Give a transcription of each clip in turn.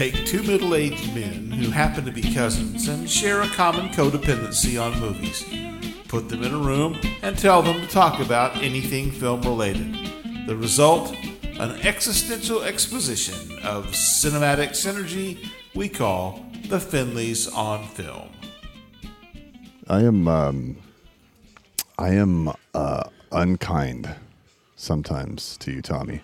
Take two middle aged men who happen to be cousins and share a common codependency on movies, put them in a room, and tell them to talk about anything film related. The result? An existential exposition of cinematic synergy we call the Finleys on Film. I am um, I am uh, unkind sometimes to you, Tommy.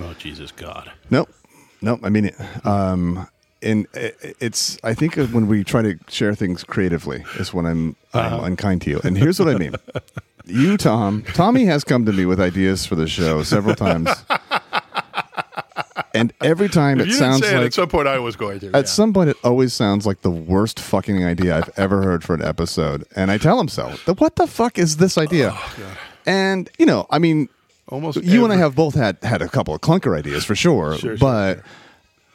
Oh Jesus God! Nope, nope. I mean, it. um, and it's. I think when we try to share things creatively is when I'm, I'm unkind to you. And here's what I mean. You, Tom, Tommy has come to me with ideas for the show several times, and every time If it you sounds didn't say it like at some point I was going to. At yeah. some point, it always sounds like the worst fucking idea I've ever heard for an episode. And I tell him so. The, what the fuck is this idea? and, you know, I mean, Almost you and I have both had, had a couple of clunker ideas for sure. Sure, sure, but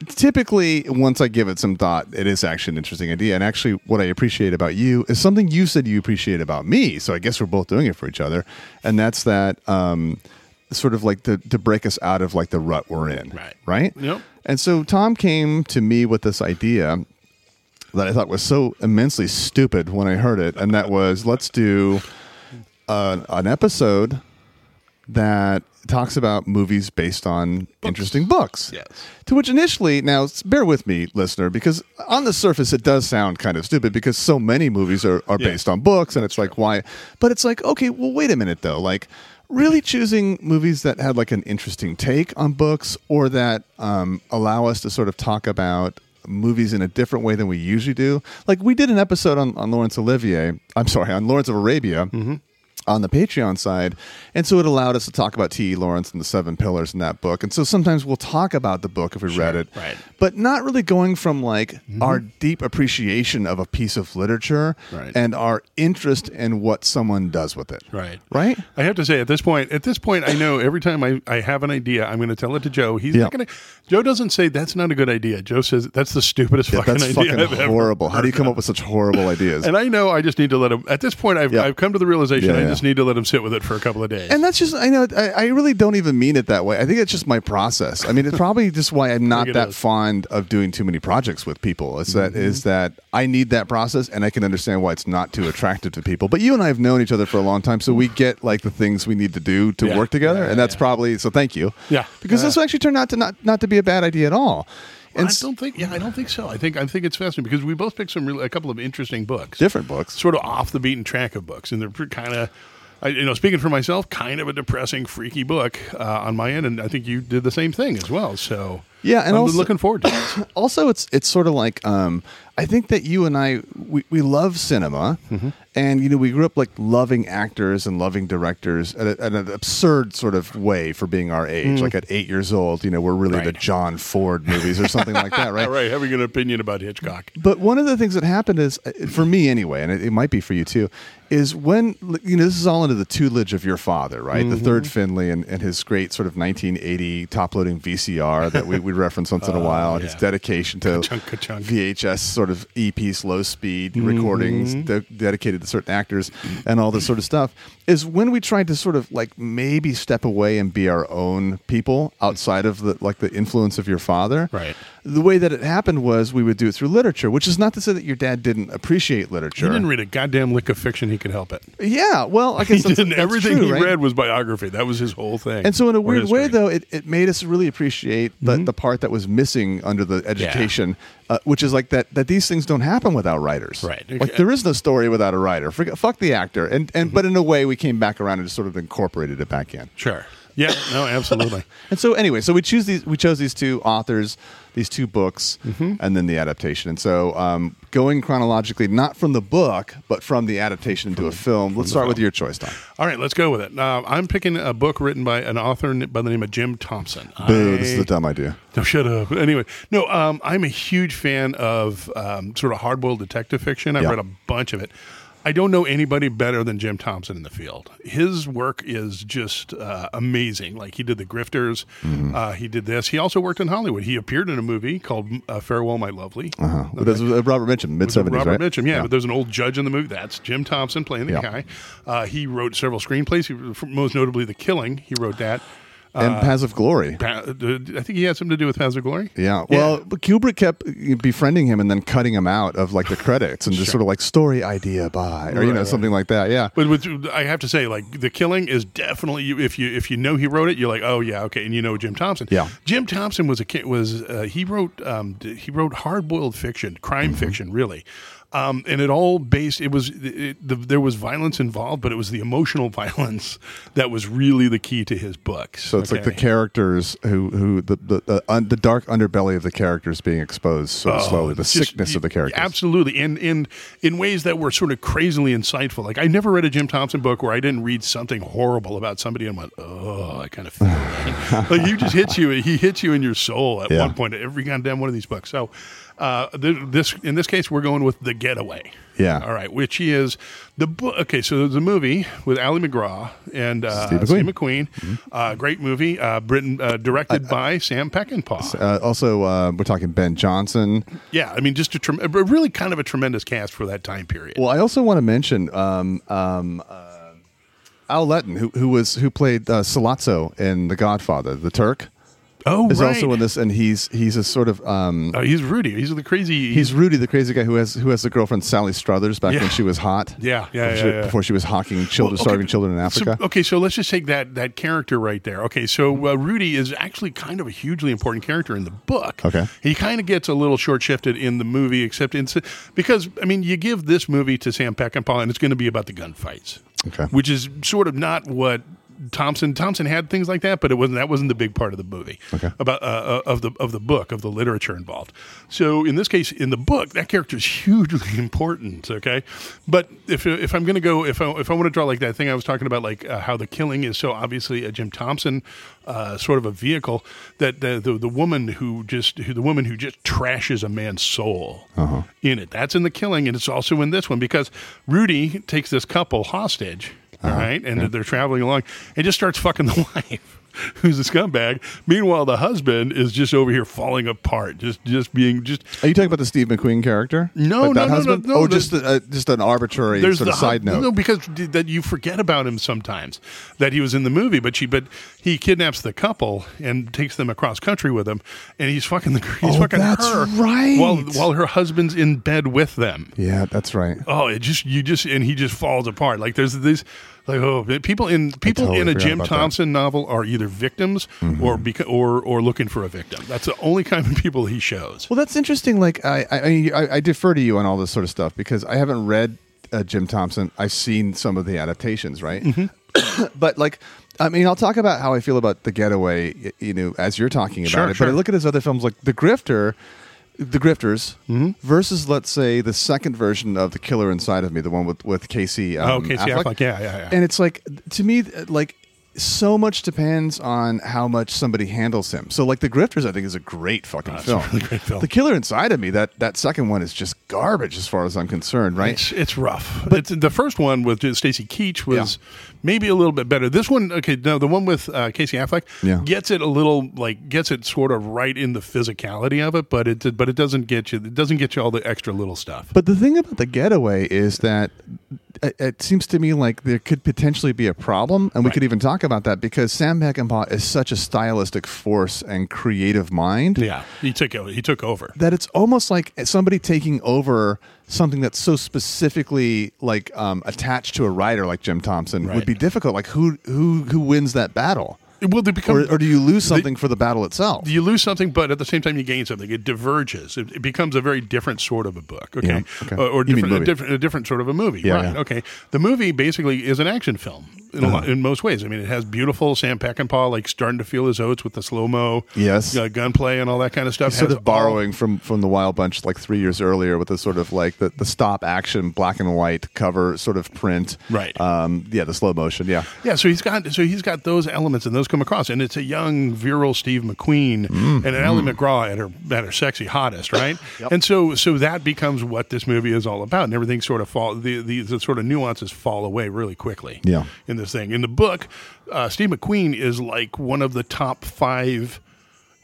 typically, once I give it some thought, it is actually an interesting idea. And actually, what I appreciate about you is something you said you appreciate about me. So I guess we're both doing it for each other. And that's that. Um, sort of like to, to break us out of like the rut we're in Right. right Yep. and so Tom came to me with this idea that I thought was so immensely stupid when I heard it, and that was let's do an episode that talks about movies based on interesting books. Yes. To which initially, now bear with me, listener, because on the surface it does sound kind of stupid because so many movies are, are Yeah. based on books, and it's like why? But it's like okay, well, wait a minute though, like. Really choosing movies that had like an interesting take on books or that um, allow us to sort of talk about movies in a different way than we usually do. Like we did an episode on, on Laurence Olivier, I'm sorry, on Lawrence of Arabia on the Patreon side. And so it allowed us to talk about T.E. Lawrence and the seven pillars in that book. And so sometimes we'll talk about the book if we read it, right. but not really going from like mm-hmm. our deep appreciation of a piece of literature Right. and our interest in what someone does with it. Right. Right? I have to say, at this point, at this point, I know every time I, I have an idea, I'm going to tell it to Joe. He's Yeah. not going to. Joe doesn't say that's not a good idea. Joe says that's the stupidest Yeah, fucking that's idea fucking I've ever horrible. How do you come up with such horrible ideas? And I know I just need to let him. At this point, I've, Yeah. I've come to the realization Yeah, I yeah. Just need to let him sit with it for a couple of days. And that's just I know I, I really don't even mean it that way. I think it's just my process. I mean, it's probably just why I'm not that is. fond of doing too many projects with people. Is that mm-hmm. is that I need that process, and I can understand why it's not too attractive to people. But you and I have known each other for a long time, so we get like the things we need to do to Yeah. work together, Yeah, and that's probably so. Thank you. Yeah. because this uh, actually turned out to not not to be a bad idea at all. And I don't think. Yeah, I don't think so. I think I think it's fascinating because we both picked some really, a couple of interesting books, different books. sort of off the beaten track of books, and they're kind of. I, you know, speaking for myself, kind of a depressing, freaky book uh, on my end, and I think you did the same thing as well. So, Yeah, and I'm also- looking forward to it. also it's it's sort of like um, I think that you and I we, we love cinema, Mm-hmm. And you know we grew up like loving actors and loving directors at, a, at an absurd sort of way for being our age. Like at eight years old, you know we're really the Mm. John Ford movies or something like that, right? All right, having an opinion about Hitchcock. But one of the things that happened is, uh, for me anyway, and it, it might be for you too, is when you know this is all under the tutelage of your father, right? Mm-hmm. The third Finley and, and his great sort of 1980 top-loading VCR that we we reference once in a while, and his Oh, dedication to Ka-chunk, ka-chunk. VHS sort of EP slow speed Mm-hmm. recordings de- dedicated to certain actors and all this sort of stuff is when we tried to sort of like maybe step away and be our own people outside of the like the influence of your father Right. The way that it happened was we would do it through literature, which is not to say that your dad didn't appreciate literature. He didn't read a goddamn lick of fiction he could help it. yeah, well, I He guess that's, didn't. Everything true, he right? read was biography. That was his whole thing. And so, in a weird way, though, it, it made us really appreciate the, the part that was missing under the education, uh, which is like that that these things don't happen without writers. Right. Like there is no story without a writer. Forget, fuck the actor. And and but in a way, we came back around and just sort of incorporated it back in. Sure. Yeah. No. Absolutely. And so anyway, so we choose these. We chose these two authors, these two books, Mm-hmm. and then the adaptation. And so um, going chronologically, not from the book, but from the adaptation into a film. Let's start with your choice, Tom. All right. Let's go with it. Uh, I'm picking a book written by an author by the name of Jim Thompson. Boo! I- This is a dumb idea. No, shut up. Anyway, no, um, I'm a huge fan of um, sort of hard-boiled detective fiction. I've Yeah. read a bunch of it. I don't know anybody better than Jim Thompson in the field. His work is just uh, amazing. Like he did The Grifters, Mm-hmm. uh, he did this. He also worked in Hollywood. He appeared in a movie called uh, Farewell, My Lovely. Uh-huh. That's what Robert Mitchum, mid seventies, Robert right? Mitchum, yeah, But there's an old judge in the movie. That's Jim Thompson playing the Yeah. guy. Uh, he wrote several screenplays. He, most notably, The Killing. He wrote that. And Paths of Glory. Pa- uh, I think he had something to do with Paths of Glory. Yeah. Well, but Kubrick kept befriending him and then cutting him out of like the credits and just sort of like story idea by or you know right. something like that. Yeah. But with, I have to say, like the killing is definitely you. If you if you know he wrote it, you're like, oh yeah, okay, and you know Jim Thompson. Yeah. Jim Thompson was a kid. Was uh, he wrote um, he wrote hard boiled fiction, crime Mm-hmm. fiction, really. Um, and it all based. It was it, the, there was violence involved, but it was the emotional violence that was really the key to his books. So it's like the characters who who the the the, un, the dark underbelly of the characters being exposed so of slowly, the Oh, Just- sickness of the characters. Absolutely, and in in ways that were sort of crazily insightful. Like I never read a Jim Thompson book where I didn't read something horrible about somebody and went, "Oh, I kind of feel that." like he just hits you. He hits you in your soul at Yeah. one point. Every goddamn one of these books. So. Uh, th- this in this case, we're going with the Getaway. Yeah. All right. Which is the book. Okay. So there's a movie with Ali MacGraw and uh, Steve Steve McQueen. McQueen. Uh, great movie. Uh, Britain uh, directed by Sam Peckinpah. Uh, also, uh, we're talking Ben Johnson. Yeah, I mean, just a, trem- a really kind of a tremendous cast for that time period. Well, I also want to mention um, um, Al Lettieri, who who was who played uh, Sollozzo in The Godfather, the Turk, oh, is right. also in this, and he's he's a sort of um, Oh, he's Rudy. He's the crazy. he's Rudy, the crazy guy who has who has the girlfriend Sally Struthers back Yeah. when she was hot. Yeah, yeah, before, yeah, she, yeah. before she was hawking children, Well, okay, starving children in Africa. So, okay, so let's just take that that character right there. Okay, so uh, Rudy is actually kind of a hugely important character in the book. Okay. he kind of gets a little short shifted in the movie, except in because I mean, you give this movie to Sam Peckinpah, and it's going to be about the gunfights. Okay. which is sort of not what. Thompson Thompson had things like that, but it wasn't that wasn't the big part of the movie Okay. about uh, of the of the book of the literature involved. So in this case, in the book, that character is hugely important. Okay, but if if I'm going to go if I, if I want to draw like that thing I was talking about, like uh, how the killing is so obviously a Jim Thompson uh, sort of a vehicle that the, the the woman who just who the woman who just trashes a man's soul in it. That's in the killing, and it's also in this one because Rudy takes this couple hostage. All right, and they're traveling along, and just starts fucking the wife. Who's a scumbag? Meanwhile, the husband is just over here falling apart, just just being just Are you talking about the Steve McQueen character? No, Like no, that no, husband? no, no, Oh, the- just uh, just an arbitrary sort the of side note. No, because that you forget about him sometimes that he was in the movie, but she but he kidnaps the couple and takes them across country with him, and he's fucking the he's Oh, fucking that's her right. while while her husband's in bed with them. yeah, that's right. Oh, it just you just and he just falls apart. Like there's this like oh people in people totally in a Jim about that. Mm-hmm. Thompson novel are either victims or beca- or or looking for a victim. That's the only kind of people he shows. Well, that's interesting. Like, I, I, I, I defer to you on all this sort of stuff because I haven't read uh, Jim Thompson. I've seen some of the adaptations, right? Mm-hmm. but like, I mean, I'll talk about how I feel about The Getaway, you know, as you're talking about Sure, it. sure. But I look at his other films, like The Grifter, The Grifters, Mm-hmm. versus, let's say, the second version of The Killer Inside of Me, the one with with Casey. Um, oh, Casey Affleck. Yeah, yeah, yeah. And it's like to me, like so much depends on how much somebody handles him. So like the Grifters, I think is a great fucking a film. really great film. The Killer Inside of Me, that that second one is just garbage as far as I'm concerned. Right? It's it's rough. But it's, the first one with Stacy Keach was maybe a little bit better. This one, okay, no, the one with uh, Casey Affleck Yeah. gets it a little like gets it sort of right in the physicality of it, but it but it doesn't get you it doesn't get you all the extra little stuff. But the thing about the Getaway is that it, it seems to me like there could potentially be a problem, and we Right. could even talk about that because Sam Peckinpah is such a stylistic force and creative mind. Yeah, he took he took over. that it's almost like somebody taking over something that's so specifically like um, attached to a writer like Jim Thompson Right. would be difficult. Like who who who wins that battle, Well, they become or, or do you lose something for the battle itself? you lose something, but at the same time you gain something. It diverges. It, it becomes a very different sort of a book. Okay, Yeah, okay. Uh, or different, a different, a different sort of a movie. Yeah, right? yeah. Uh-huh. Okay. The movie basically is an action film in, a lot, in most ways. I mean, it has beautiful Sam Peckinpah like starting to feel his oats with the slow mo, Yes. uh, gunplay and all that kind of stuff. sort Has of borrowing from from the Wild Bunch like three years earlier with the sort of like the, the stop action black and white cover sort of print. Right. Um, yeah, the slow motion. Yeah. Yeah, so he's got so he's got those elements and those come across, and it's a young virile Steve McQueen Mm, and an Ellie MacGraw at her at her sexy hottest, right? And so so that becomes what this movie is all about, and everything sort of fall the, the the sort of nuances fall away really quickly. Yeah. in this thing in the book, uh, Steve McQueen is like one of the top five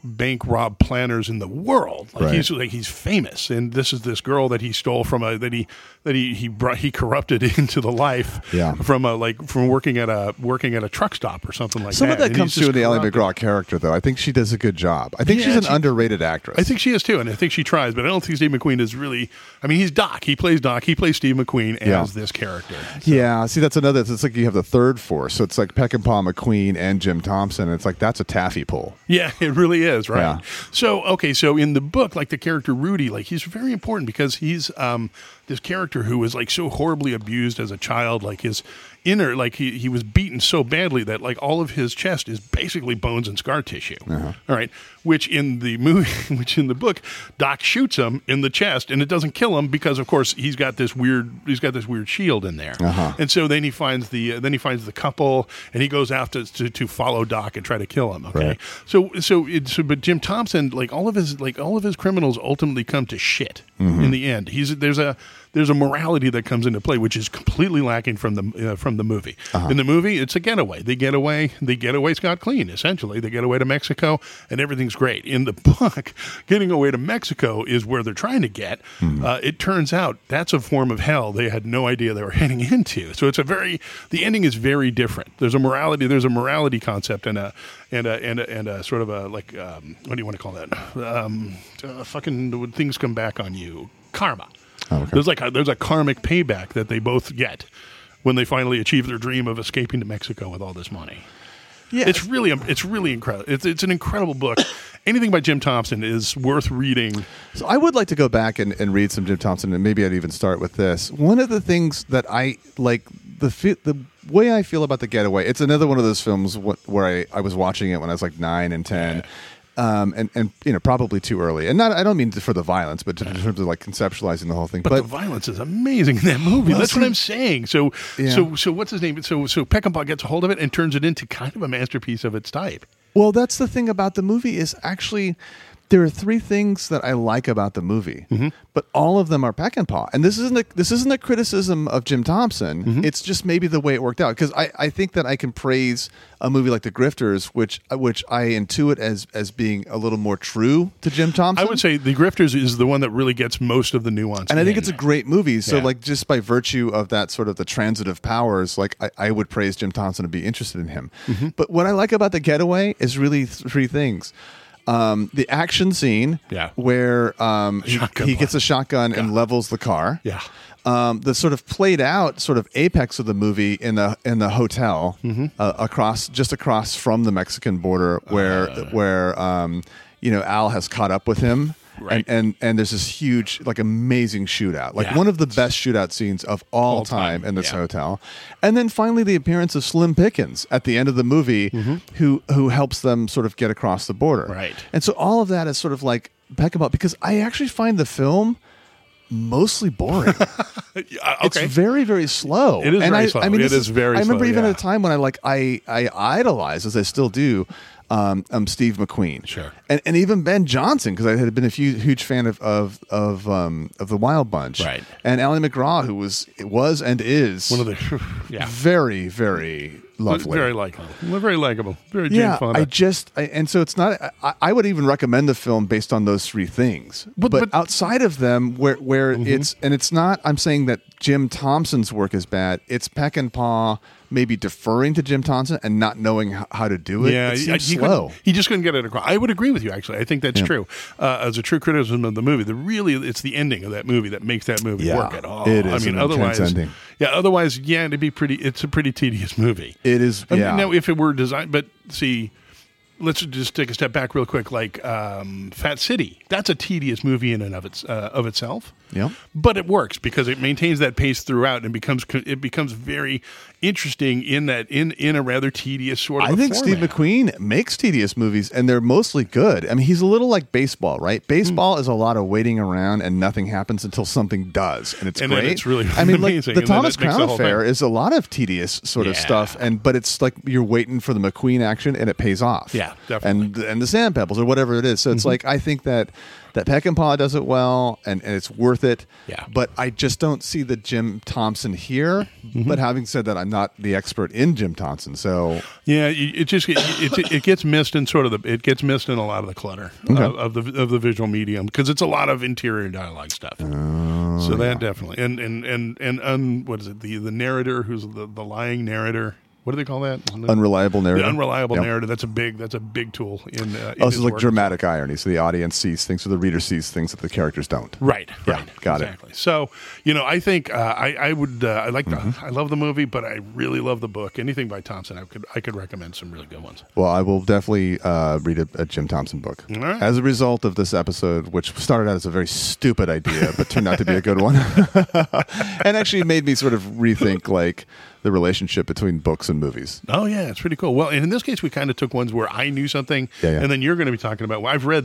bank rob planners in the world. Like Right. he's like he's famous, and this is this girl that he stole from a that he that he he brought he corrupted into the life Yeah. from a like from working at a working at a truck stop or something like that. Some that. of that And comes through just the corrupted. MacGraw character, though. I think she does a good job. I think Yeah, she's an she- underrated actress. I think she is too, and I think she tries, but I don't think Steve McQueen is really. I mean, he's Doc. He plays Doc. He plays Steve McQueen as Yeah. this character. Yeah, see, that's another. It's like you have the third force. So it's like Peckinpah, McQueen, and Jim Thompson. It's like that's a taffy pull. Yeah, it really is, right? Yeah. So, okay, so in the book, like the character Rudy, like he's very important because he's um this character who was like so horribly abused as a child, like his inner like he, he was beaten so badly that like all of his chest is basically bones and scar tissue. Uh-huh. All right. Which in the movie which in the book, Doc shoots him in the chest and it doesn't kill him because of course he's got this weird he's got this weird shield in there. Uh-huh. And so then he finds the uh, then he finds the couple and he goes out to, to, to follow Doc and try to kill him. Okay. Right. So so it's so, but Jim Thompson, like all of his like all of his criminals ultimately come to shit in the end. He's there's a there's a morality that comes into play which is completely lacking from the uh, from the movie. In the movie, it's a getaway. They get away. They get away scot clean. Essentially, they get away to Mexico and everything's great. In the book, getting away to Mexico is where they're trying to get. Uh, it turns out that's a form of hell they had no idea they were heading into. So it's a very the ending is very different. There's a morality. There's a morality concept and a and a and a, and a sort of a like um, what do you want to call that? Um, uh, fucking things come back on you. Karma. Oh, okay. There's like a, there's a karmic payback that they both get when they finally achieve their dream of escaping to Mexico with all this money. Yeah, It's really it's really incredible. It's it's an incredible book. Anything by Jim Thompson is worth reading. So I would like to go back and, and read some Jim Thompson, and maybe I'd even start with this. One of the things that I like the the way I feel about the Getaway. It's another one of those films wh- where I, I was watching it when I was like nine and ten. Um, and, and you know probably too early, and not I don't mean for the violence, but in terms of like conceptualizing the whole thing. But, But, the violence is amazing in that movie. Well, That's what I'm saying. So Yeah. so so what's his name? So so Peckinpah gets a hold of it and turns it into kind of a masterpiece of its type. Well, that's the thing about the movie is actually there are three things that I like about the movie, Mm-hmm. but all of them are Peckinpah. And Paw. And this isn't a, this isn't a criticism of Jim Thompson. Mm-hmm. It's just maybe the way it worked out because I, I think that I can praise a movie like The Grifters, which which I intuit as as being a little more true to Jim Thompson. I would say The Grifters is the one that really gets most of the nuance. and I think in. it's a great movie. So, Yeah. like, just by virtue of that sort of the transitive powers, like, I, I would praise Jim Thompson and be interested in him. Mm-hmm. But what I like about The Getaway is really three things. Um, the action scene, Yeah. where um, he, he gets a shotgun and levels the car. Yeah. Um, the sort of played out sort of apex of the movie in the in the hotel Mm-hmm. uh, across just across from the Mexican border where Uh. where um, you know Al has caught up with him Right. and, and and there's this huge like amazing shootout like Yeah. one of the best shootout scenes of all, All time, time, in this yeah. hotel and then finally the appearance of Slim Pickens at the end of the movie who who helps them sort of get across the border Mm-hmm. Right. and so all of that is sort of like Peckinpah because I actually find the film mostly boring. Yeah, It's very, very slow. It is and very I, slow. I mean, It this is very I remember slow, even yeah. at a time when I like I I idolized, as I still do, um, um Steve McQueen. Sure. And and even Ben Johnson because I had been a huge, huge fan of of of um of the Wild Bunch. Right. And Ali MacGraw, who was was and is one of the yeah. very very lovely. Very likable. Very likable. Very Jane yeah, Fonda. I just I, and so it's not. I, I would even recommend the film based on those three things. But- But, but- Mm-hmm. outside of them, where where it's and it's not. I'm saying that Jim Thompson's work is bad. It's Peckinpah maybe deferring to Jim Thompson and not knowing how to do it. yeah, it seems he, slow. he just couldn't get it across. I would agree with you. Actually, I think that's Yeah. true. Uh, as a true criticism of the movie, the really it's the ending of that movie that makes that movie Yeah, work at all. It is. I mean, otherwise, ending. yeah, otherwise, yeah, it'd be pretty. It's a pretty tedious movie. It is. I mean, yeah. now, if it were designed, but see, let's just take a step back real quick. Like um, Fat City, that's a tedious movie in and of its uh, of itself. Yeah. but it works because it maintains that pace throughout and becomes it becomes very interesting in that in in a rather tedious sort of. I think Steve. McQueen makes tedious movies, and they're mostly good. I mean, he's a little like baseball, right? Hmm. Baseball is a lot of waiting around, and nothing happens until something does, and it's And great. it's really I mean, like the and Thomas it makes the Crown Affair thing. is a lot of tedious sort of stuff, and but it's like you're waiting for the McQueen action, and it pays off. Yeah, Yeah, definitely. and and the sand pebbles or whatever it is. So it's mm-hmm. like I think that that Peckinpah does it well, and, and it's worth it. Yeah. But I just don't see the Jim Thompson here. Mm-hmm. But having said that, I'm not the expert in Jim Thompson, so Yeah, it just it, it, it gets missed in sort of the it gets missed in a lot of the clutter of, of the of the visual medium because it's a lot of interior dialogue stuff. so that definitely and and and and un, what is it the the narrator who's the, the lying narrator. What do they call that? unreliable narrative. The unreliable Yep. narrative. That's a big. That's a big tool in. Uh, in Oh, so like work. dramatic irony. So the audience sees things, or the reader sees things that the characters don't. Right. Yeah, right. got it. exactly. So you know, I think uh, I I would uh, I like the Mm-hmm. I love the movie, but I really love the book. Anything by Thompson, I could I could recommend some really good ones. Well, I will definitely uh, read a, a Jim Thompson book. Right. As a result of this episode, which started out as a very stupid idea, but turned out to be a good one, and actually made me sort of rethink like the relationship between books and movies. Oh yeah, it's pretty cool. Well, and in this case, we kind of took ones where I knew something, Yeah, yeah. and then you're going to be talking about. Well, I've read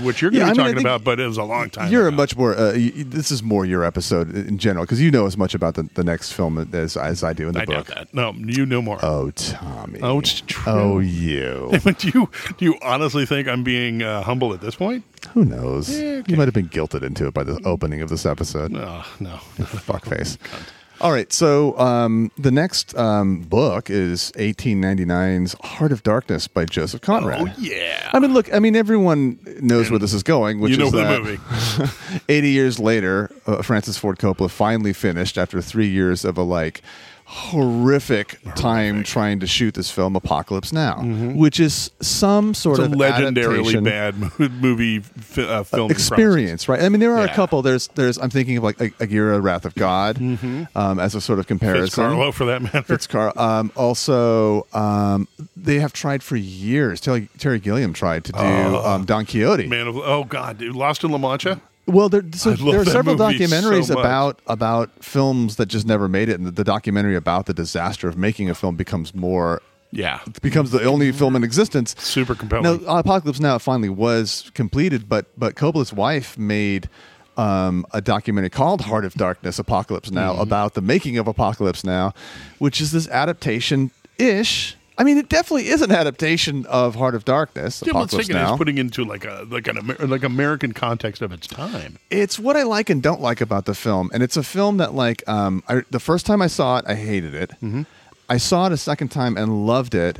what you're going Yeah, to be I mean, talking about, but it was a long time. You're a much more. Uh, y- y- this is more your episode in general because you know as much about the, the next film as as I do in the I book. doubt that. No, you know more. Oh, Tommy. Oh, it's true. Oh, you. But do you do you honestly think I'm being uh, humble at this point? Who knows? Yeah, okay. You might have been guilted into it by the opening of this episode. No, no. Fuckface. All right, so um, the next um, book is 1899's Heart of Darkness by Joseph Conrad. Oh yeah. I mean, look. I mean, everyone knows where this is going, which you know is the that movie. 80 years later, uh, Francis Ford Coppola finally finished after three years of a like horrific, time trying to shoot this film, Apocalypse Now, which is some sort Mm-hmm. It's of legendarily bad mo- movie fi- uh, film experience, right? I mean, there are a couple. There's, there's. I'm thinking of like Aguirre, Wrath of God, um, as a sort of comparison. Carlo, for that matter. Fitzcarraldo. Um, also, um, they have tried for years. Terry, Terry Gilliam tried to do um, Don Quixote. Man of oh god, dude, Lost in La Mancha. Well, there, so there are several documentaries so about about films that just never made it, and the, the documentary about the disaster of making a film becomes more Yeah, becomes the only film in existence. super compelling. Now, Apocalypse Now finally was completed, but but Coppola's wife made um, a documentary called Heart of Darkness: Apocalypse Now Mm-hmm. about the making of Apocalypse Now, which is this adaptation ish. I mean, it definitely is an adaptation of Heart of Darkness. yeah, Apocalypse take it Now. putting into like a like an Amer- like American context of its time. it's what I like and don't like about the film, and it's a film that like um, I, the first time I saw it, I hated it. Mm-hmm. I saw it a second time and loved it,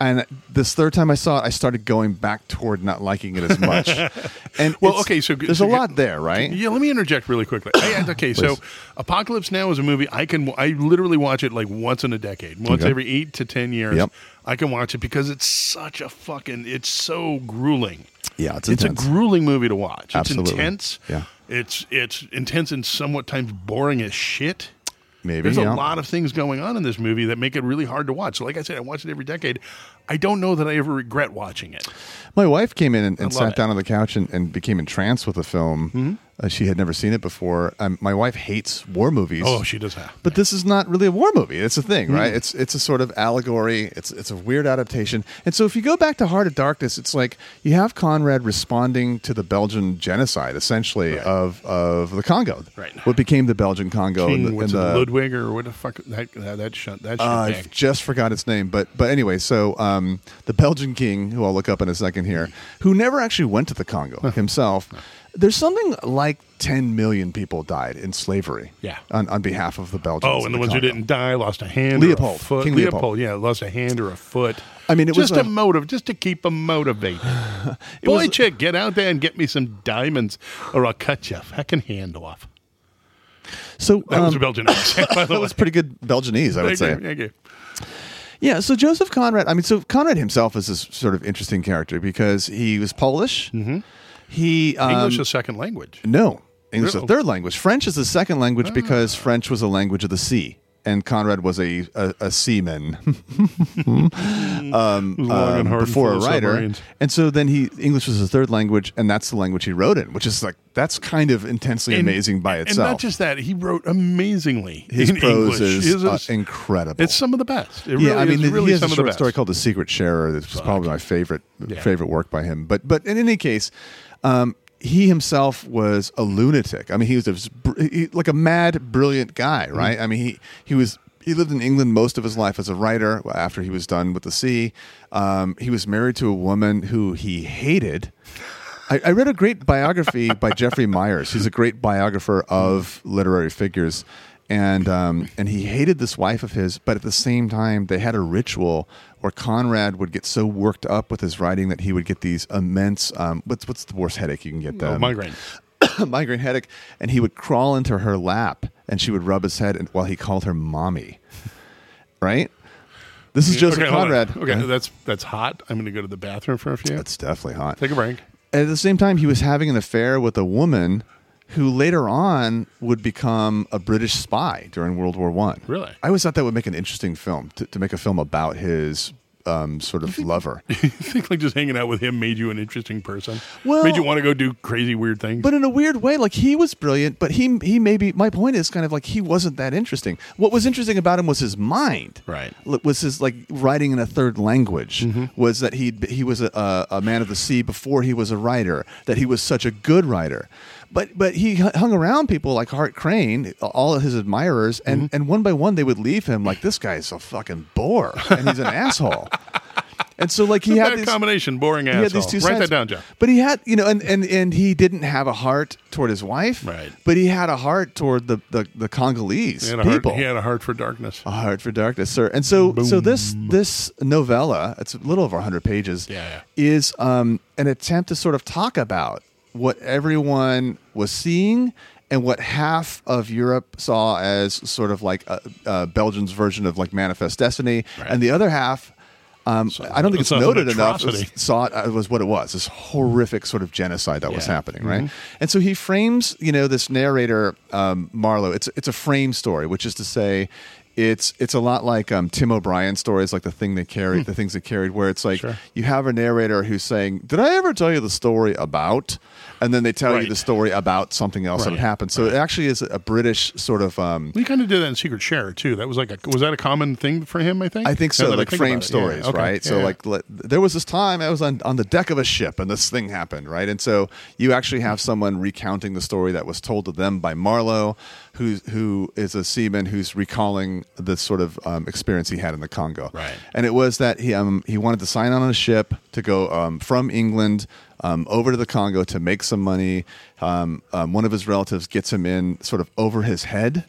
and this third time I saw it, I started going back toward not liking it as much. and Well, okay, so there's so a lot there, right? Yeah, let me interject really quickly. I, okay, so Apocalypse Now is a movie I can I literally watch it like once in a decade, once Okay. every eight to ten years. Yep. I can watch it because it's such a fucking it's so grueling. Yeah, it's intense. It's a grueling movie to watch. Absolutely. It's intense. Yeah. It's it's intense and somewhat times boring as shit. Maybe There's yeah. a lot of things going on in this movie that make it really hard to watch. So, like I said, I watch it every decade. I don't know that I ever regret watching it. My wife came in and, and sat it. down on the couch and, and became entranced with the film. Mm-hmm. Uh, she had never seen it before. Um, my wife hates war movies. Oh, she does that. But this is not really a war movie. It's a thing, Mm. right? It's it's a sort of allegory. It's it's a weird adaptation. And so if you go back to Heart of Darkness, it's like you have Conrad responding to the Belgian genocide, essentially Right. of of the Congo, Right. What became the Belgian Congo? King, in the, what's in it, the- Ludwig or what the fuck that that that shit that shit uh. I've just forgot its name, but but anyway, so um, the Belgian king, who I'll look up in a second here, who never actually went to the Congo himself. There's something like 10 million people died in slavery. Yeah. on, on behalf of the Belgians. Oh, and the ones who didn't die lost a hand, or a Leopold. foot. King Leopold. yeah, lost a hand or a foot. I mean, it was just a- a motive, just to keep them motivated. was Boy, a- chick, get out there and get me some diamonds, or I'll cut your fucking hand off. So That was a um, Belgian accent, that way. was pretty good Belgianese, I would Thank say. you, thank you. Yeah, so Joseph Conrad, I mean, so Conrad himself is this sort of interesting character because he was Polish. Mm-hmm. He um, English is second language. No, English is a third language. French is the second language because French was a language of the sea, and Conrad was a a, a seaman Long um, and before a and full of writer, submarines. and so then he English was his third language, and that's the language he wrote in, which is like that's kind of intensely And- amazing by itself. And not just that, he wrote amazingly. his in prose English. is uh, incredible. It's some of the best. It yeah, really I mean, is really he has some a short story called "The Secret Sharer." That's probably my favorite Yeah. favorite work by him. But but in any case, um, he himself was a lunatic. I mean, he was a, he, like a mad, brilliant guy, Mm-hmm. right? I mean, he he was He lived in England most of his life as a writer. After he was done with the sea, um, he was married to a woman who he hated. I, I read a great biography by Jeffrey Meyers. He's a great biographer of literary figures, and um, and he hated this wife of his. But at the same time, they had a ritual where Conrad would get so worked up with his writing that he would get these immense. Um, what's what's the worst headache you can get? Oh, Um, migraine. migraine headache, and he would crawl into her lap, and she would rub his head, and, while he called her mommy. Right. This is Joseph okay. Conrad. Okay, that's that's hot. I'm going to go to the bathroom for a few. that's definitely hot. Take a break. At the same time, he was having an affair with a woman who later on would become a British spy during World War One. Really? I always thought that would make an interesting film to, to make a film about his um, sort of lover. you think like just hanging out with him made you an interesting person? Well- made you want to go do crazy weird things? But in a weird way, like he was brilliant, but he he maybe my point is kind of like he wasn't that interesting. What was interesting about him was his mind. Right. Was his like writing in a third language. Mm-hmm. Was that he he was a, a man of the sea before he was a writer. That he was such a good writer. But but he hung around people like Hart Crane, all of his admirers, and, Mm-hmm. and one by one they would leave him like this guy's a fucking bore and he's an asshole. And so like he It's had these, combination. Boring he asshole. had these two Write sides. that down, Joe. But he had, you know, and, and, and he didn't have a heart toward his wife. Right. But he had a heart toward the, the, the Congolese He a heart, people. he had a heart for darkness. a heart for darkness, sir. And so, so this this novella, it's a little over hundred pages, Yeah, yeah. is um, an attempt to sort of talk about what everyone was seeing and what half of Europe saw as sort of like uh, uh, Belgium's version of like Manifest Destiny, Right. and the other half. Um, I don't think it's noted enough. It was- saw it uh, was what it was this horrific sort of genocide that was happening right and so he frames you know this narrator um, marlowe it's it's a frame story which is to say it's it's a lot like um, Tim O'Brien stories, like the thing they carried, the things they carried, where it's like Sure. you have a narrator who's saying, "Did I ever tell you the story about?" And then they tell you the story about something else that Right. had happened. So it actually is a British sort of um, We kind of did that in Secret Share too. That was like a was that a common thing for him? I think. I think so, like think frame it. Yeah, stories, okay. right? So Yeah, yeah. like there was this time I was on on the deck of a ship and this thing happened, right? And so you actually have someone recounting the story that was told to them by Marlowe, who who is a seaman who's recalling the sort of um, experience he had in the Congo, Right. And it was that he um he wanted to sign on a ship to go um, from England. Um, over to the Congo to make some money. Um, um, one of his relatives gets him in sort of over his head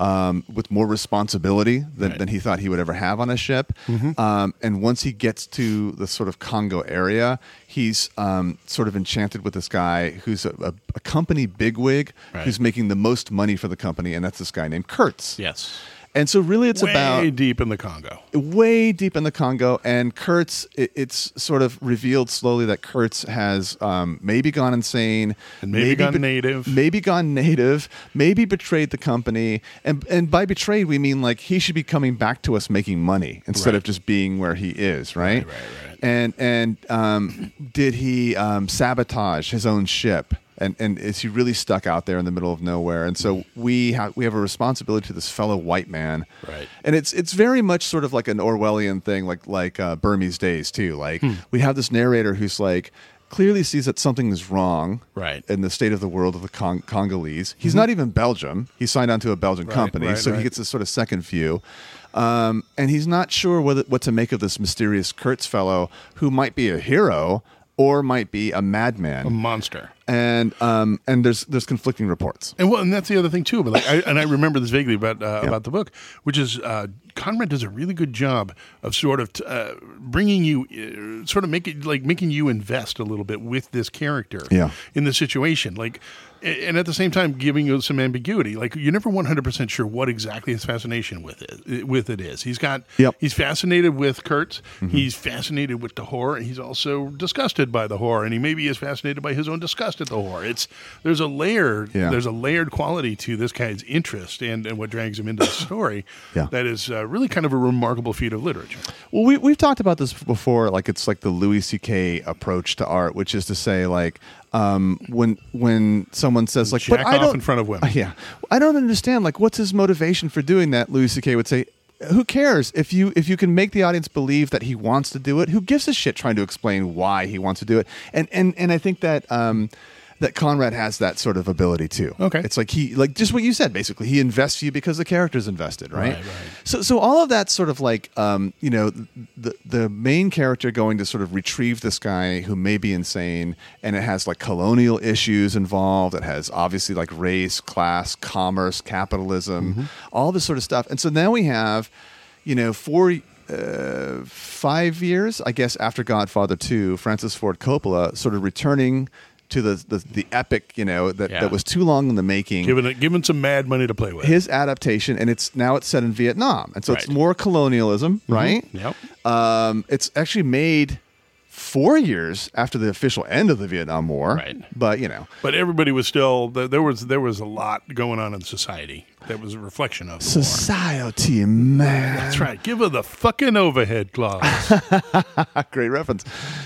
um, with more responsibility than. Right. than he thought he would ever have on a ship. Mm-hmm. Um, and once he gets to the sort of Congo area, he's um, sort of enchanted with this guy who's a, a, a company bigwig Right. who's making the most money for the company, and that's this guy named Kurtz. Yes. And so, really, it's Way about way deep in the Congo. way deep in the Congo, and Kurtz. It, it's sort of revealed slowly that Kurtz has um, maybe gone insane, And maybe gone be- native. maybe gone native, maybe betrayed the company, and and by betrayed we mean like he should be coming back to us making money instead Right. of just being where he is, right? Right, right, right. And and um, did he um, sabotage his own ship? And, and is he really stuck out there in the middle of nowhere? And so we have we have a responsibility to this fellow white man, Right. and it's it's very much sort of like an Orwellian thing, like like uh, Burmese days too. Like Hmm. we have this narrator who's like clearly sees that something is wrong, Right. in the state of the world of the Cong- Congolese. He's not even Belgium. He signed on to a Belgian Right, company, right, so he gets this sort of second view. Um, and he's not sure whether, what to make of this mysterious Kurtz fellow who might be a hero or might be a madman. A monster. And um, and there's there's conflicting reports. And well, and that's the other thing too. But like, I, and I remember this vaguely about uh, about the book, which is uh, Conrad does a really good job of sort of t- uh, bringing you, uh, sort of making like making you invest a little bit with this character, Yeah. in the situation, like. And at the same time, giving you some ambiguity, like you're never 100 percent sure what exactly his fascination with it with it is. He's got, Yep. he's fascinated with Kurtz. Mm-hmm. He's fascinated with the horror, and he's also disgusted by the horror, and he maybe is fascinated by his own disgust at the horror. It's there's a layer, Yeah. there's a layered quality to this guy's interest and, and what drags him into the story Yeah. that is uh, really kind of a remarkable feat of literature. Well, we we've talked about this before. Like it's like the Louis C.K. approach to art, which is to say, like um, when when someone says like, Jack "But I don't," in front of women. yeah, I don't understand. Like, what's his motivation for doing that? Louis C.K. would say. Who cares if you if you can make the audience believe that he wants to do it? Who gives a shit trying to explain why he wants to do it? And and and I think that um, that Conrad has that sort of ability too. Okay. it's like he like just what you said basically. He invests you because the character's invested, right? Right, right. So so all of that sort of like um, you know the the main character going to sort of retrieve this guy who may be insane, and it has like colonial issues involved. It has obviously like race, class, commerce, capitalism, Mm-hmm. all this sort of stuff. And so now we have, you know, four. Uh, five years, I guess, after Godfather 2, Francis Ford Coppola sort of returning to the the, the epic, you know, that, Yeah. that was too long in the making Giving it, giving some mad money to play with. his adaptation, and it's now it's set in Vietnam, and so it's more colonialism, right? Yep. Um, it's actually made four years after the official end of the Vietnam War, Right. But you know, But everybody was still there. there Was there was a lot going on in society that was a reflection of society, man. That's right. Give her the fucking overhead clause. Great reference.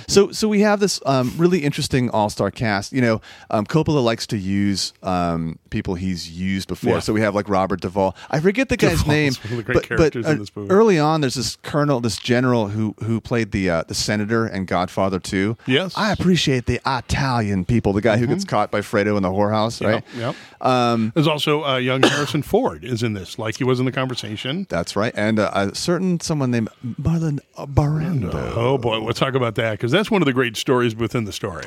So, so we have this um, really interesting all-star cast. You know, um, Coppola likes to use um, people he's used before. Yeah. So we have like Robert Duvall. I forget the guy's Duvall's name, the but, but uh, early on, there's this colonel, this general who who played the uh, the senator and Godfather too. Yes. Mm-hmm. I appreciate the Italian people. The guy who gets caught by Fredo in the whorehouse, right? Yep. yep. Um, There's also uh, young Harrison Ford is in this, like he was in the conversation. that's right, and uh, a certain someone named Marlon Brando. Oh boy, we'll talk about that because that's one of the great stories within the story.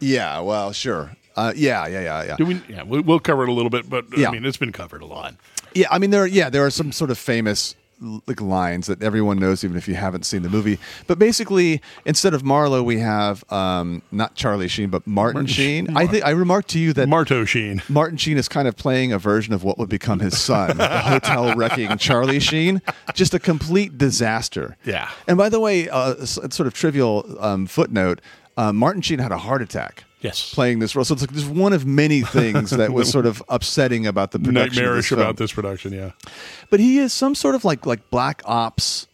Yeah, well, sure. Uh, yeah, yeah, yeah, yeah. Do we? Yeah, we'll, cover it a little bit, but Yeah. I mean, it's been covered a lot. Yeah, I mean there. Yeah, there are some sort of famous like lines that everyone knows, even if you haven't seen the movie. But basically, instead of Marlowe, we have um, not Charlie Sheen, but Martin, Martin Sheen. Sheen. I think I remarked to you that Marto Sheen. Martin Sheen is kind of playing a version of what would become his son, the hotel wrecking Charlie Sheen. Just a complete disaster. Yeah. And by the way, uh, sort of trivial um, footnote: uh, Martin Sheen had a heart attack. Yes. Playing this role, so it's like just one of many things that was sort of upsetting about the production. this Nightmarish film. about this production. Yeah, But he is some sort of like like black ops.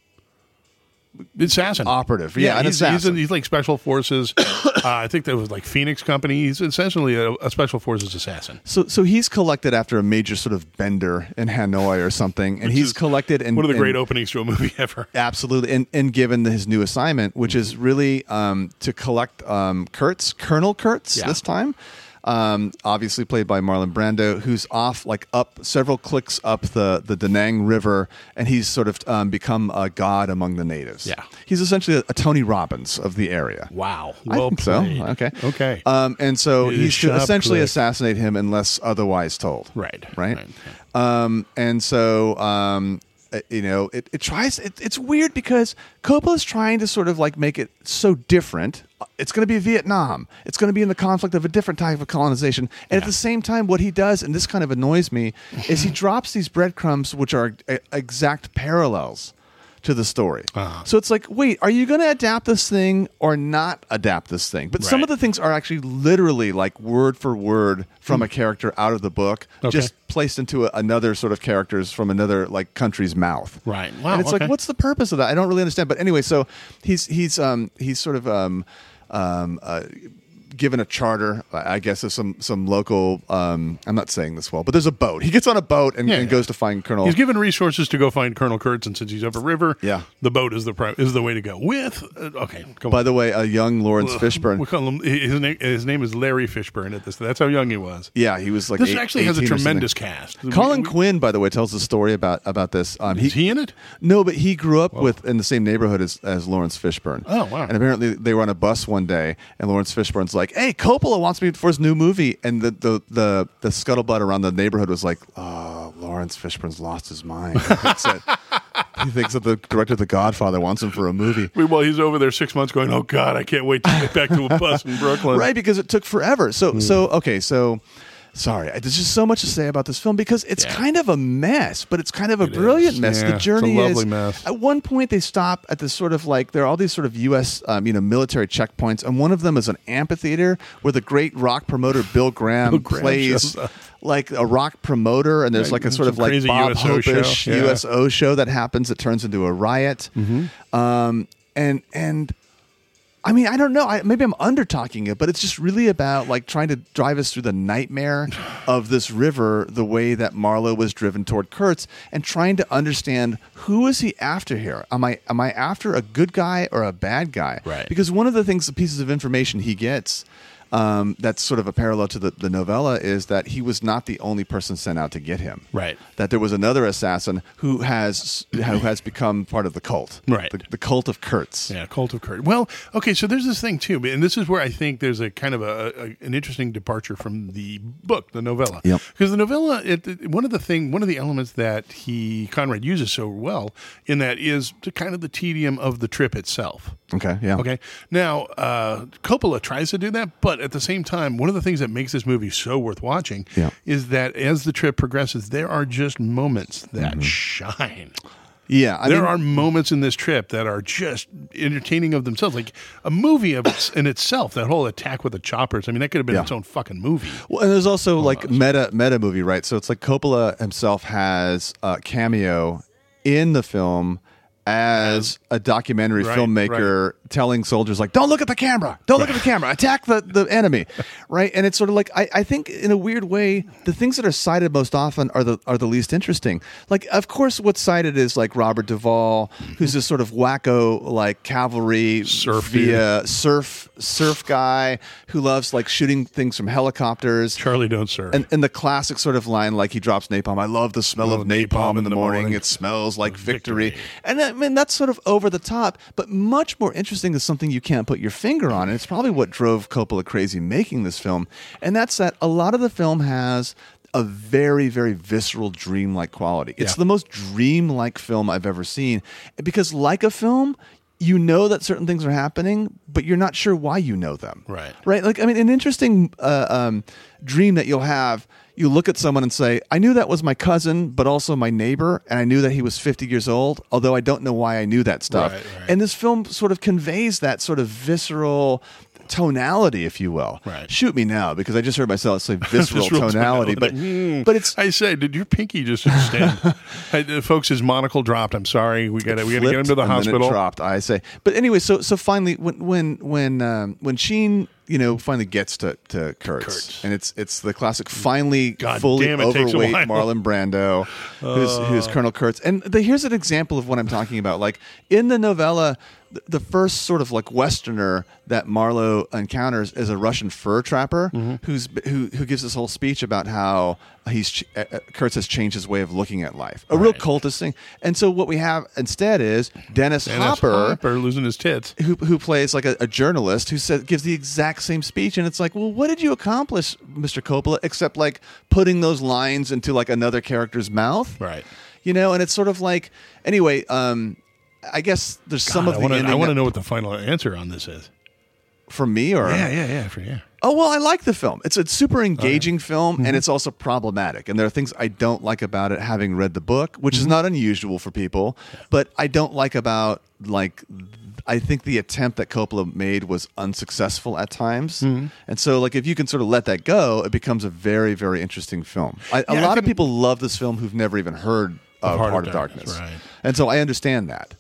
assassin Operative, yeah, an he's, assassin. He's, he's like special forces. Uh, I think that was like Phoenix Company. He's essentially a, a special forces assassin. So so he's collected after a major sort of bender in Hanoi or something, and he's is collected and One of the great openings to a movie ever. Absolutely, and, and given his new assignment, which is really um, to collect um, Kurtz, Colonel Kurtz Yeah. this time, um, obviously played by Marlon Brando, who's off like up several clicks up the the Da Nang River, and he's sort of um, become a god among the natives. Yeah. he's essentially a, a Tony Robbins of the area. Wow. I Well think so. Okay. Okay. Um, and so is should essentially click. assassinate him unless otherwise told. Right. Right. Right. Um, and so, um, you know, it, it tries, it, it's weird because Coppola's trying to sort of like make it so different. It's going to be Vietnam. It's going to be in the conflict of a different type of colonization. And at the same time, what he does, and this kind of annoys me, is he drops these breadcrumbs, which are uh, exact parallels to the story. Uh-huh. So it's like, wait, are you going to adapt this thing or not adapt this thing? But some of the things are actually literally like word for word from a character out of the book, Hmm. Okay. just placed into a, another sort of characters from another like country's mouth. Right. Wow, and it's okay. like, what's the purpose of that? I don't really understand. But anyway, so he's he's um he's sort of um um uh, given a charter, I guess, of some some local. Um, I'm not saying this well, but there's a boat. He gets on a boat and, Yeah, and yeah. goes to find Colonel. He's given resources to go find Colonel Kurtz, and since he's up a river, Yeah. the boat is the pri- is the way to go. With uh, okay, By on. the way, a young Laurence Fishburne. We call him his name. His name is Larry Fishburne. At this, that's how young he was. Yeah, he was like. This eight- actually has a 18 or something. tremendous cast. Colin We- we- Quinn, by the way, tells a story about about this. Um, is he in it? No, but he grew up with in the same neighborhood as, as Laurence Fishburne. Oh, wow. And apparently they were on a bus one day, and Laurence Fishburne's like, "Hey, Coppola wants me for his new movie," and the the the, the scuttlebutt around the neighborhood was like, "Oh, Laurence Fishburne's lost his mind. He thinks that, he thinks that the director of The Godfather wants him for a movie." Well, he's over there six months going, oh, God, I can't wait to get back to a bus in Brooklyn. right because it took forever so Hmm. so okay so sorry there's just so much to say about this film because it's Yeah. kind of a mess but it's kind of a brilliant is. mess Yeah, the it's a journey lovely is mess. at one point they stop at this sort of like there are all these sort of us um, you know military checkpoints and one of them is an amphitheater where the great rock promoter bill graham, Bill Graham plays like a rock promoter and there's Right, like a sort of like crazy bob USO show. Yeah. uso show that happens that turns into a riot Mm-hmm. um, and and I mean, I don't know. I, maybe I'm under talking it, but it's just really about like trying to drive us through the nightmare of this river, the way that Marlowe was driven toward Kurtz, and trying to understand who is he after here? Am I am I after a good guy or a bad guy? Right. Because one of the things, the pieces of information he gets. Um, that's sort of a parallel to the, the novella is that he was not the only person sent out to get him. Right. That there was another assassin who has who has become part of the cult. Right. The, the cult of Kurtz. Yeah, Cult of Kurt. Well, okay, so there's this thing too, and this is where I think there's a kind of a, a an interesting departure from the book, the novella. Yep. Because the novella, it, it- one of the thing, one of the elements that he Conrad uses so well in that is to kind of the tedium of the trip itself. Okay. Yeah. Okay. Now, uh, Coppola tries to do that, but at the same time, one of the things that makes this movie so worth watching Yeah. is that as the trip progresses, there are just moments that mm-hmm. shine. Yeah. I there mean, are moments in this trip that are just entertaining of themselves, like a movie of its, in itself. That whole attack with the choppers. I mean, that could have been Yeah. its own fucking movie. Well, and there's also like meta meta movie, right? So it's like Coppola himself has a cameo in the film as a documentary Right, filmmaker telling soldiers like, "Don't look at the camera, don't look at the camera, attack the, the enemy," right? And it's sort of like I, I think in a weird way, the things that are cited most often are the are the least interesting. Like, of course, what's cited is like Robert Duvall, who's this sort of wacko like cavalry Surf via surf surf guy who loves like shooting things from helicopters. Charlie Don't Serve. And, and the classic sort of line, like he drops napalm. I love the smell oh, of napalm, in the, morning. It smells like victory. Victory. And I mean, that's sort of over the top, but much more interesting is something you can't put your finger on. And it's probably what drove Coppola crazy making this film. And that's that a lot of the film has a very, very visceral, dreamlike quality. It's Yeah. the most dreamlike film I've ever seen. Because, like a film, you know that certain things are happening, but you're not sure why you know them. Right. Right. Like, I mean, an interesting uh, um, dream that you'll have. You look at someone and say, I knew that was my cousin, but also my neighbor, and I knew that he was 50 years old, although I don't know why I knew that stuff. Right, right. And this film sort of conveys that sort of visceral tonality, if you will. Right. Shoot me now, because I just heard myself say visceral, Visceral tonality, but tonality. but it's I say, did your pinky just extend? hey, uh, folks, his monocle dropped. I'm sorry. We got to we got to get him to the hospital. it dropped. I say, but anyway, so so finally, when when when um, when Sheen, you know, finally gets to to Kurtz, Kurtz. and it's it's the classic, finally God fully it overweight. Marlon Brando, who's who's Colonel Kurtz, and the, here's an example of what I'm talking about. Like in the novella. The first sort of like Westerner that Marlowe encounters is a Russian fur trapper Mm-hmm. who's who who gives this whole speech about how he's ch- uh, uh, Kurtz has changed his way of looking at life, a real cultist thing. And so what we have instead is Dennis, Dennis Hopper, Hopper losing his tits. who who plays like a, a journalist who says gives the exact same speech, and it's like, well, what did you accomplish, Mr. Coppola, except like putting those lines into like another character's mouth, Right. You know, and it's sort of like anyway. um I guess there's some of I the wanna- ending I want to know what the final answer on this is. for me or Yeah, yeah, yeah. For yeah. Oh well, I like the film. It's a super engaging film, Mm-hmm. and it's also problematic. And there are things I don't like about it, having read the book, which Mm-hmm. is not unusual for people. But I don't like about like I think the attempt that Coppola made was unsuccessful at times. Mm-hmm. And so, like, if you can sort of let that go, it becomes a very, very interesting film. I, a Yeah, I lot of people love this film who've never even heard of Heart, of Darkness, right. and so I understand that.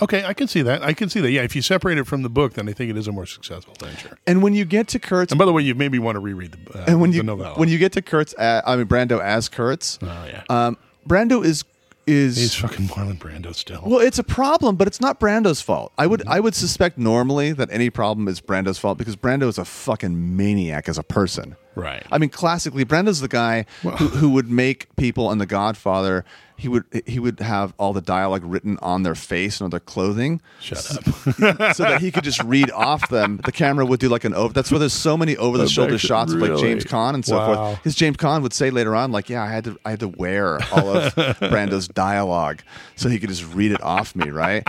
Okay, I can see that. I can see that. Yeah, if you separate it from the book, then I think it is a more successful venture. And when you get to Kurtz, And by the way, you maybe want to reread the, uh, and when the you novella. when you get to Kurtz, uh, I mean Brando as Kurtz, oh yeah, um, Brando is is he's fucking Marlon Brando still. Well, it's a problem, but it's not Brando's fault. I would I would suspect normally that any problem is Brando's fault because Brando is a fucking maniac as a person. Right. I mean, classically, Brando's the guy who, who would make people in The Godfather. He would he would have all the dialogue written on their face and on their clothing. Shut up. so that he could just read off them. The camera would do like an over. That's why there's so many over the shoulder shots of like? James Caan and so Wow. forth. Because James Caan would say later on, like, yeah, I had to I had to wear all of Brando's dialogue so he could just read it off me, right?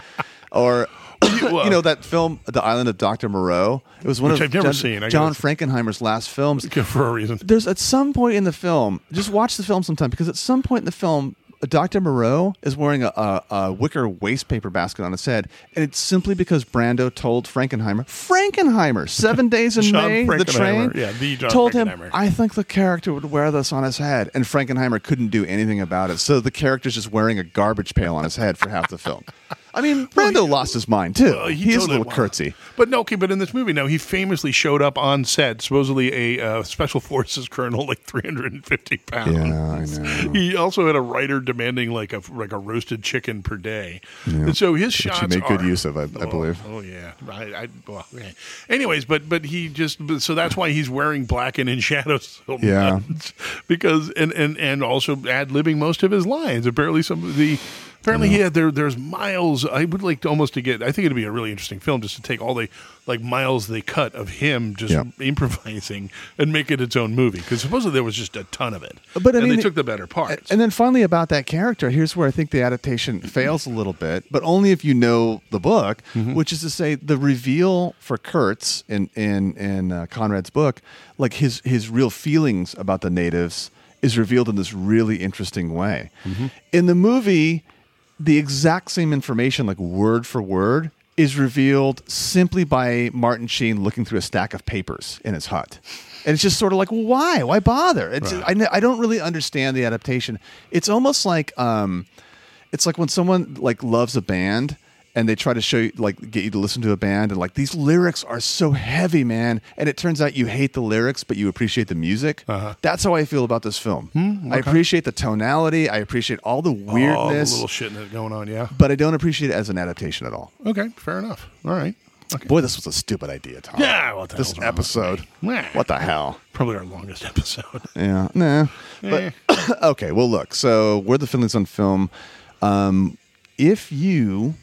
Or. Uh, you know that film, The Island of Dr. Moreau. It was one Which of I've never John, seen. John Frankenheimer's last films For a reason. there's at some point in the film, just watch the film sometime because at some point in the film, Dr. Moreau is wearing a, a, a wicker waste paper basket on his head, and it's simply because Brando told Frankenheimer, Frankenheimer, seven days in John May, the train, Yeah, the John told him, I think the character would wear this on his head, and Frankenheimer couldn't do anything about it. So the character's just wearing a garbage pail on his head for half the film. I mean, Brando lost his mind too. Well, he, is a little curtsy. But no, okay, but in this movie, no, he famously showed up on set, supposedly a uh, special forces colonel, like 350 pounds. Yeah, I know. He also had a writer demanding like a like a roasted chicken per day, and so his Which shots he made good are- use of, I, I Oh, believe. Oh yeah, I, I well, okay. Anyways, but but he just so that's why he's wearing black and in shadows so Yeah. because and and and also ad libbing most of his lines. Apparently, some of the apparently he had there. There's miles. I would like to almost to get. I think it'd be a really interesting film just to take all the like miles they cut of him just Yeah. improvising and make it its own movie because supposedly there was just a ton of it. But I and mean, they took the better parts. And then finally, about that character, here's where I think the adaptation fails a little bit, but only if you know the book, Mm-hmm. which is to say, the reveal for Kurtz in in in uh, Conrad's book, like his his real feelings about the natives, is revealed in this really interesting way. Mm-hmm. In the movie, the exact same information, like word for word, is revealed simply by Martin Sheen looking through a stack of papers in his hut. And it's just sort of like, well, why? Why bother? It's, I, I don't really understand the adaptation. It's almost like, um, it's like when someone like loves a band and they try to show you, like, get you to listen to a band, and like these lyrics are so heavy, man. And it turns out you hate the lyrics, but you appreciate the music. Uh-huh. That's how I feel about this film. I appreciate the tonality. I appreciate all the all the weirdness, little shit that's going on. Yeah. but I don't appreciate it as an adaptation at all. Okay. Fair enough. All right. Okay. Boy, this was a stupid idea, Tom. Yeah, what the this episode. Nah. What the hell? Probably our longest episode. Yeah, nah. Eh. But okay, well, look. So we're the Finleys on Film. Um, if you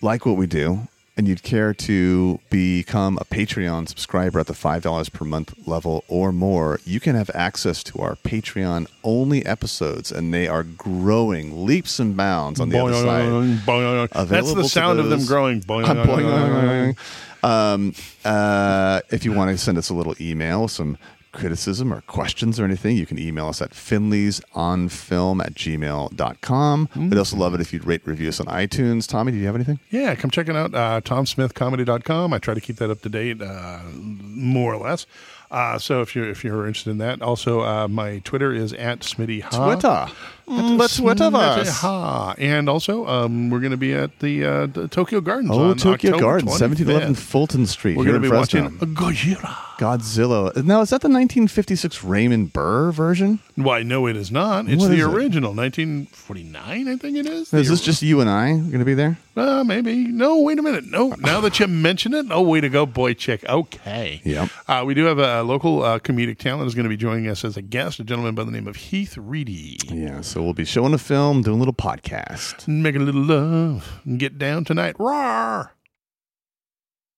like what we do and you'd care to become a Patreon subscriber at the five dollars per month level or more, you can have access to our Patreon only episodes, and they are growing leaps and bounds on the other side. Boing, boing. That's the sound of them growing. Boing, boing, boing, boing. Um, uh, if you want to send us a little email, some criticism or questions or anything, you can email us at finleysonfilm at gmail.com. We'd also love it if you'd rate review us on iTunes. Tommy, do you have anything? Yeah, come check it out. Uh, TomSmithComedy.com. I try to keep that up to date, uh, more or less. Uh, so if you're if you're interested in that, also uh, my Twitter is at Smitty Ha. Twitter. The Twitterverse. Ha. And also, um, we're going to be at the, uh, the Tokyo Gardens. Oh, on Tokyo October Gardens, 1711 Fulton Street We're going to be Fresno. watching Gojira. Godzilla. Now, is that the 1956 Raymond Burr version? Why, no, it is not. It's What the is it? original, 1949, I think it is. Is this just you and I going to be there? Uh, maybe. No, wait a minute. No, now that you mention it, oh, way to go, boy chick. Okay. Yep. Uh, we do have a local uh, comedic talent who's going to be joining us as a guest, a gentleman by the name of Heath Reedy. Yeah, so we'll be showing a film, doing a little podcast. Make a little love and get down tonight. Roar!